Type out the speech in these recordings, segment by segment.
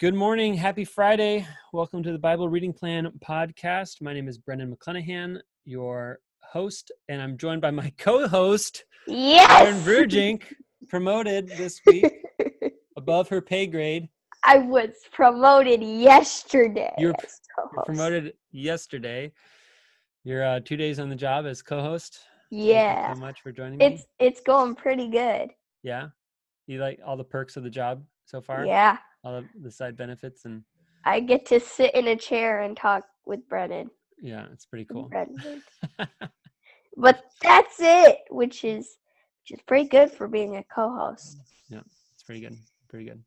Good morning. Happy Friday. Welcome to the Bible Reading Plan podcast. My name is Brendan McClenahan, your host, and I'm joined by my co host, Yes. Aaron Verjink, promoted this week above her pay grade. I was promoted yesterday. You were, you're promoted yesterday. You're uh, two days on the job as co host. Yeah. Thank you so much for joining me. It's it's going pretty good. Yeah. You like all the perks of the job so far? Yeah. All the, the side benefits and I get to sit in a chair and talk with Brennan. yeah, it's pretty cool. But that's it, which is which is pretty good for being a co-host. Yeah, it's pretty good. Pretty good.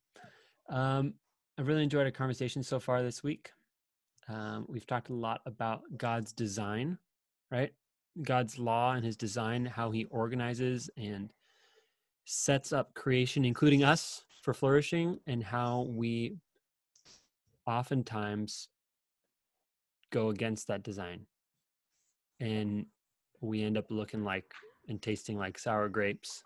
Um, I've really enjoyed our conversation so far this week. Um, we've talked a lot about God's design, right? God's law and his design, how he organizes and sets up creation, including us, for flourishing, and how we oftentimes go against that design. And we end up looking like and tasting like sour grapes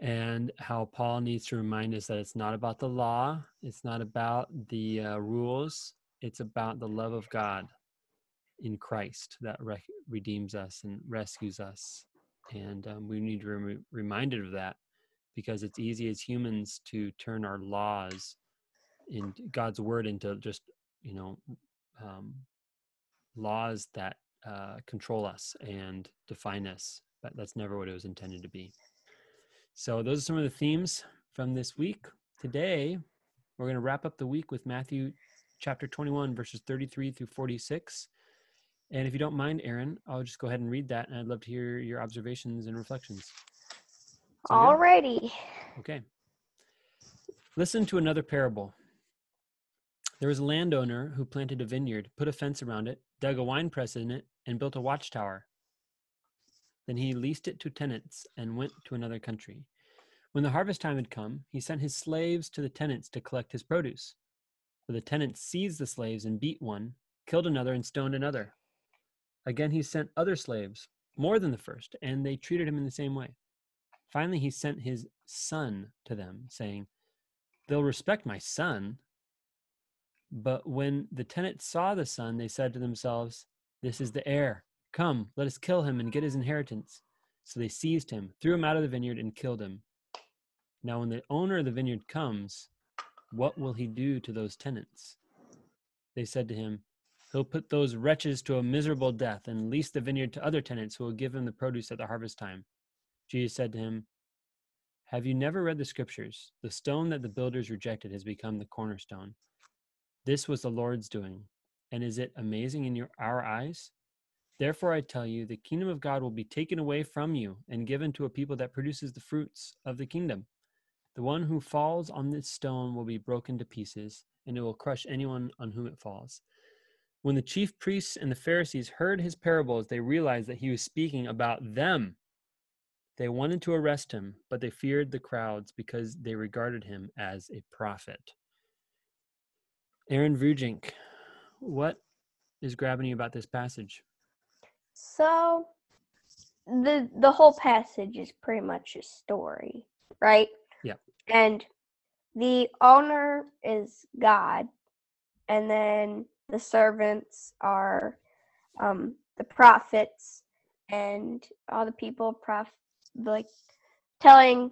and how Paul needs to remind us that it's not about the law, it's not about the uh, rules, it's about the love of God in Christ that re- redeems us and rescues us. And um, we need to be reminded of that because it's easy as humans to turn our laws in God's word into just, you know, um, laws that uh, control us and define us. But that's never what it was intended to be. So, those are some of the themes from this week. Today, we're going to wrap up the week with Matthew chapter 21, verses 33 through 46. And if you don't mind, Aaron, I'll just go ahead and read that. And I'd love to hear your observations and reflections. Alrighty. Okay. Listen to another parable. There was a landowner who planted a vineyard, put a fence around it, dug a wine press in it, and built a watchtower. Then he leased it to tenants and went to another country. When the harvest time had come, he sent his slaves to the tenants to collect his produce. But the tenants seized the slaves and beat one, killed another, and stoned another. Again, he sent other slaves, more than the first, and they treated him in the same way. Finally, he sent his son to them, saying, They'll respect my son. But when the tenants saw the son, they said to themselves, This is the heir. Come, let us kill him and get his inheritance. So they seized him, threw him out of the vineyard, and killed him. Now, when the owner of the vineyard comes, what will he do to those tenants? They said to him, He'll put those wretches to a miserable death and lease the vineyard to other tenants who will give him the produce at the harvest time. Jesus said to him, Have you never read the scriptures? The stone that the builders rejected has become the cornerstone. This was the Lord's doing, and is it amazing in your, our eyes? Therefore, I tell you, the kingdom of God will be taken away from you and given to a people that produces the fruits of the kingdom. The one who falls on this stone will be broken to pieces, and it will crush anyone on whom it falls. When the chief priests and the Pharisees heard his parables, they realized that he was speaking about them. They wanted to arrest him, but they feared the crowds because they regarded him as a prophet. Aaron Vujink, what is grabbing you about this passage? So the the whole passage is pretty much a story, right? Yeah. And the owner is God, and then the servants are um, the prophets and all the people prof like telling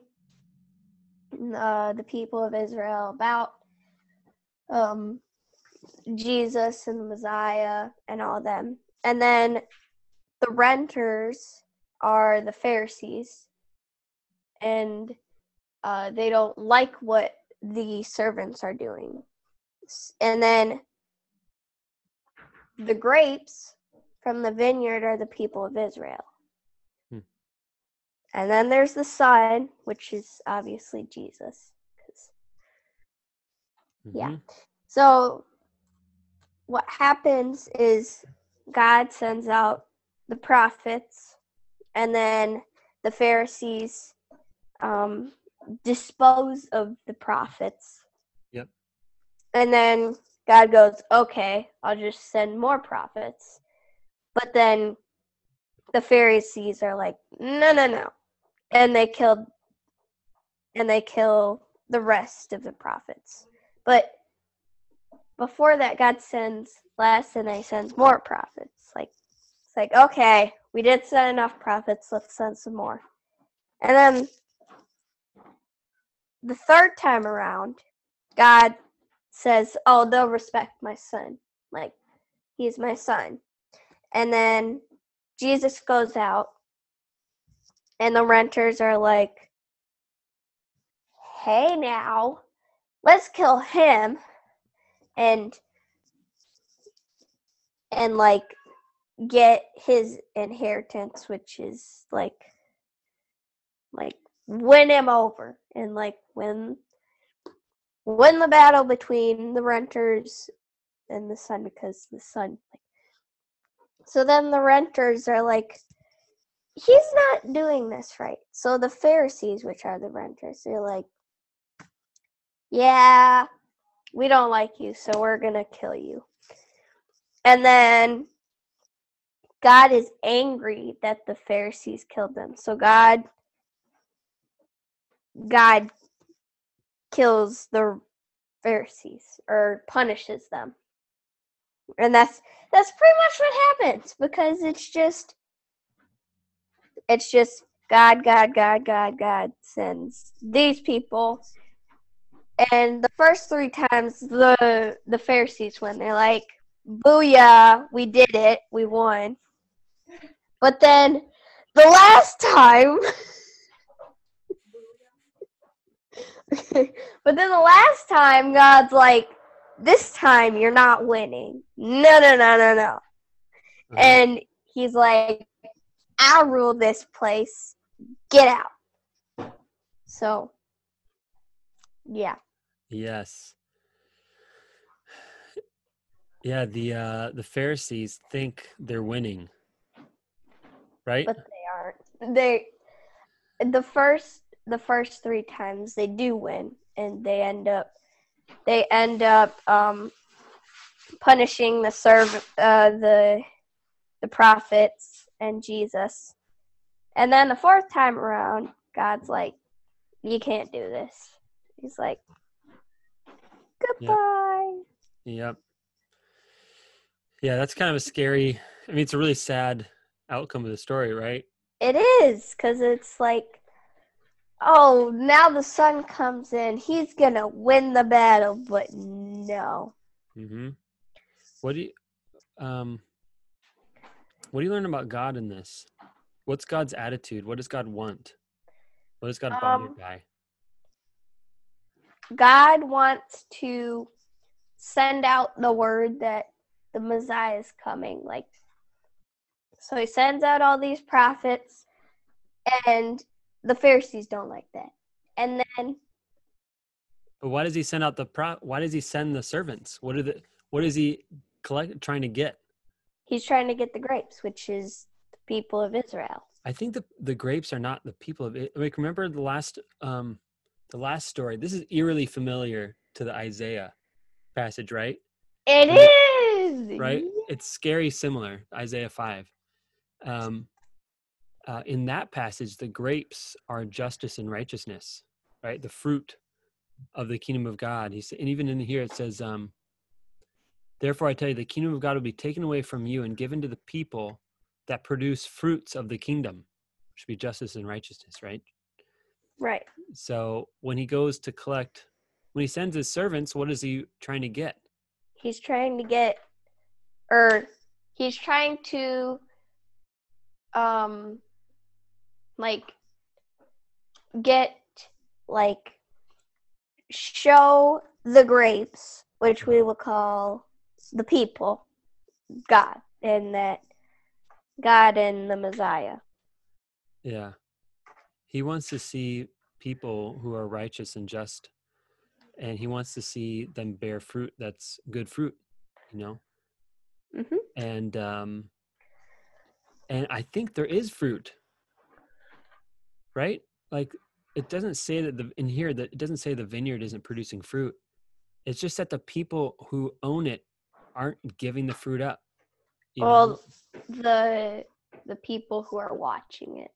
uh, the people of Israel about um, Jesus and the Messiah and all them. And then the renters are the Pharisees, and uh, they don't like what the servants are doing. And then the grapes from the vineyard are the people of Israel. And then there's the son, which is obviously Jesus. Yeah. Mhm. So what happens is God sends out the prophets, and then the Pharisees um, dispose of the prophets. Yep. And then God goes, okay, I'll just send more prophets. But then the Pharisees are like, no, no, no. And they killed, and they kill the rest of the prophets. But before that, God sends less and then he sends more prophets. Like, it's like, okay, we did send enough prophets, let's send some more. And then the third time around, God says, "Oh, they'll respect my son. Like he's my son." And then Jesus goes out and the renters are like, "Hey now, let's kill him." And and like get his inheritance which is like like win him over and like win win the battle between the renters and the son because the son so then the renters are like he's not doing this right. So the pharisees which are the renters they're like yeah we don't like you so we're gonna kill you. And then god is angry that the pharisees killed them. So god god kills the Pharisees or punishes them. And that's that's pretty much what happens because it's just it's just God, God, God, God, God sends these people. And the first three times the the Pharisees win. They're like, Booyah, we did it, we won. But then the last time but then the last time, God's like, this time you're not winning. No, no, no, no, no. Uh-huh. And he's like, I'll rule this place. Get out. So, yeah. Yes. Yeah, the uh the Pharisees think they're winning. Right? But they aren't. They the first the first three times they do win and they end up they end up um, punishing the serv uh, the the prophets and Jesus. And then the fourth time around, God's like, "You can't do this." He's like, "Goodbye." Yep. yep. Yeah, that's kind of a scary. I mean, it's a really sad outcome of the story, right? It is because it's like oh, now the son comes in. He's gonna win the battle, but no. Mm-hmm. What do you, um, what do you learn about God in this? What's God's attitude? What does God want? What is God bothered um, by? God wants to send out the word that the Messiah is coming. Like, so he sends out all these prophets, and the Pharisees don't like that. And then But why does he send out the pro why does he send the servants? What are the what is he collect trying to get? He's trying to get the grapes, which is the people of Israel. I think the the grapes are not the people of it. Like remember the last um the last story. This is eerily familiar to the Isaiah passage, right? It is right. It's scary similar. Isaiah five. Um, uh, in that passage, the grapes are justice and righteousness, right? The fruit of the kingdom of God. He's, and even in here it says, um, Therefore, I tell you, the kingdom of God will be taken away from you and given to the people that produce fruits of the kingdom, which be justice and righteousness, right? Right. So when he goes to collect, when he sends his servants, what is he trying to get? He's trying to get, or he's trying to um like get like show the grapes, which we will call the people, God, and that God and the Messiah. Yeah. He wants to see people who are righteous and just, and he wants to see them bear fruit that's good fruit, you know? Mhm. and um, and I think there is fruit, right? Like it doesn't say that the in here that it doesn't say the vineyard isn't producing fruit. It's just that the people who own it aren't giving the fruit up. you know? Well, the the people who are watching it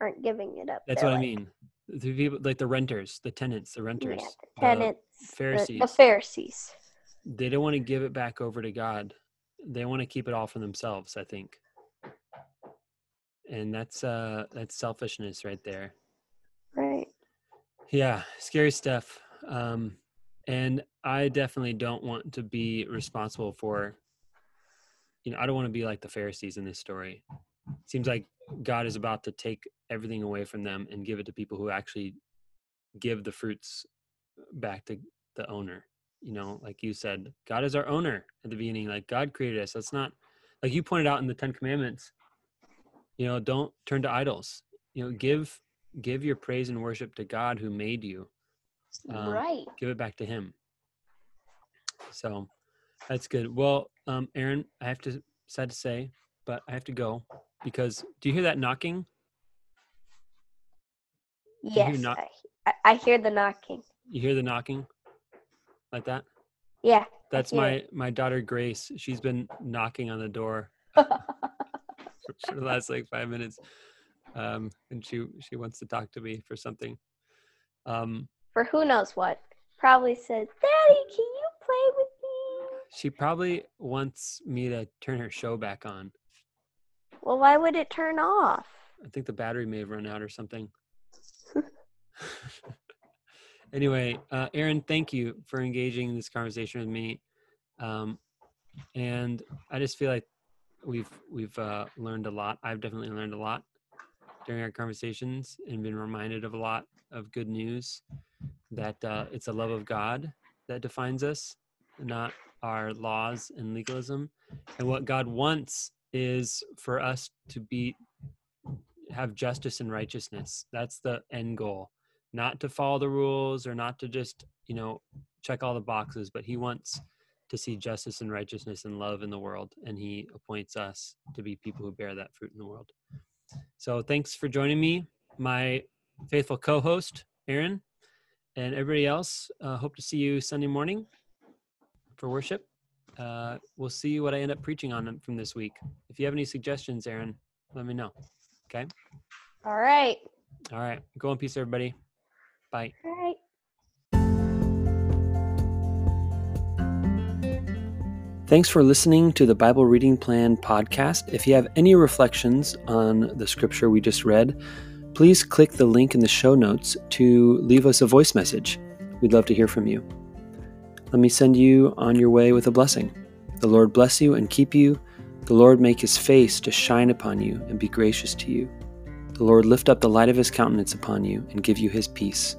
aren't giving it up. that's They're what I mean. The people like the renters, the tenants, the renters, the the tenants, the- the, Pharisees. Pharisees. they don't want to give it back over to God. They want to keep it all for themselves, I think. And that's uh that's selfishness right there. Right. Yeah, scary stuff. Um and I definitely don't want to be responsible for you know, I don't want to be like the Pharisees in this story. Seems like God is about to take everything away from them and give it to people who actually give the fruits back to the owner. You know, like you said, God is our owner at the beginning. Like God created us. That's not like you pointed out in the Ten Commandments. You know, don't turn to idols. You know, give give your praise and worship to God who made you. Um, right. Give it back to Him. So that's good. Well, um, Aaron, I have to sad to say, but I have to go because do you hear that knocking? Yes. knock- I, I, hear the knocking. You hear the knocking like that? Yeah. That's my it. my daughter Grace. She's been knocking on the door for the last like five minutes, um, and she she wants to talk to me for something. Um, For who knows what. Probably says, Daddy, can you play with? She probably wants me to turn her show back on. Well, why would it turn off? I think the battery may have run out or something. anyway, uh, Aaron, thank you for engaging in this conversation with me. Um, and I just feel like we've we've uh, learned a lot. I've definitely learned a lot during our conversations and been reminded of a lot of good news. That uh, it's the love of God that defines us, not our laws and legalism. And what God wants is for us to be have justice and righteousness. That's the end goal. Not to follow the rules or not to just, you know, check all the boxes, but he wants to see justice and righteousness and love in the world. And he appoints us to be people who bear that fruit in the world. So thanks for joining me, my faithful co host, Aaron, and everybody else. Uh, hope to see you Sunday morning for worship. Uh, we'll see what I end up preaching on from this week. If you have any suggestions, Aaron, let me know. Okay. All right. All right. Go in peace, everybody. Bye. All right. Thanks for listening to the Bible Reading Plan podcast. If you have any reflections on the scripture we just read, please click the link in the show notes to leave us a voice message. We'd love to hear from you let me send you on your way with a blessing. The Lord bless you and keep you. The Lord make his face to shine upon you and be gracious to you. The Lord lift up the light of his countenance upon you and give you his peace.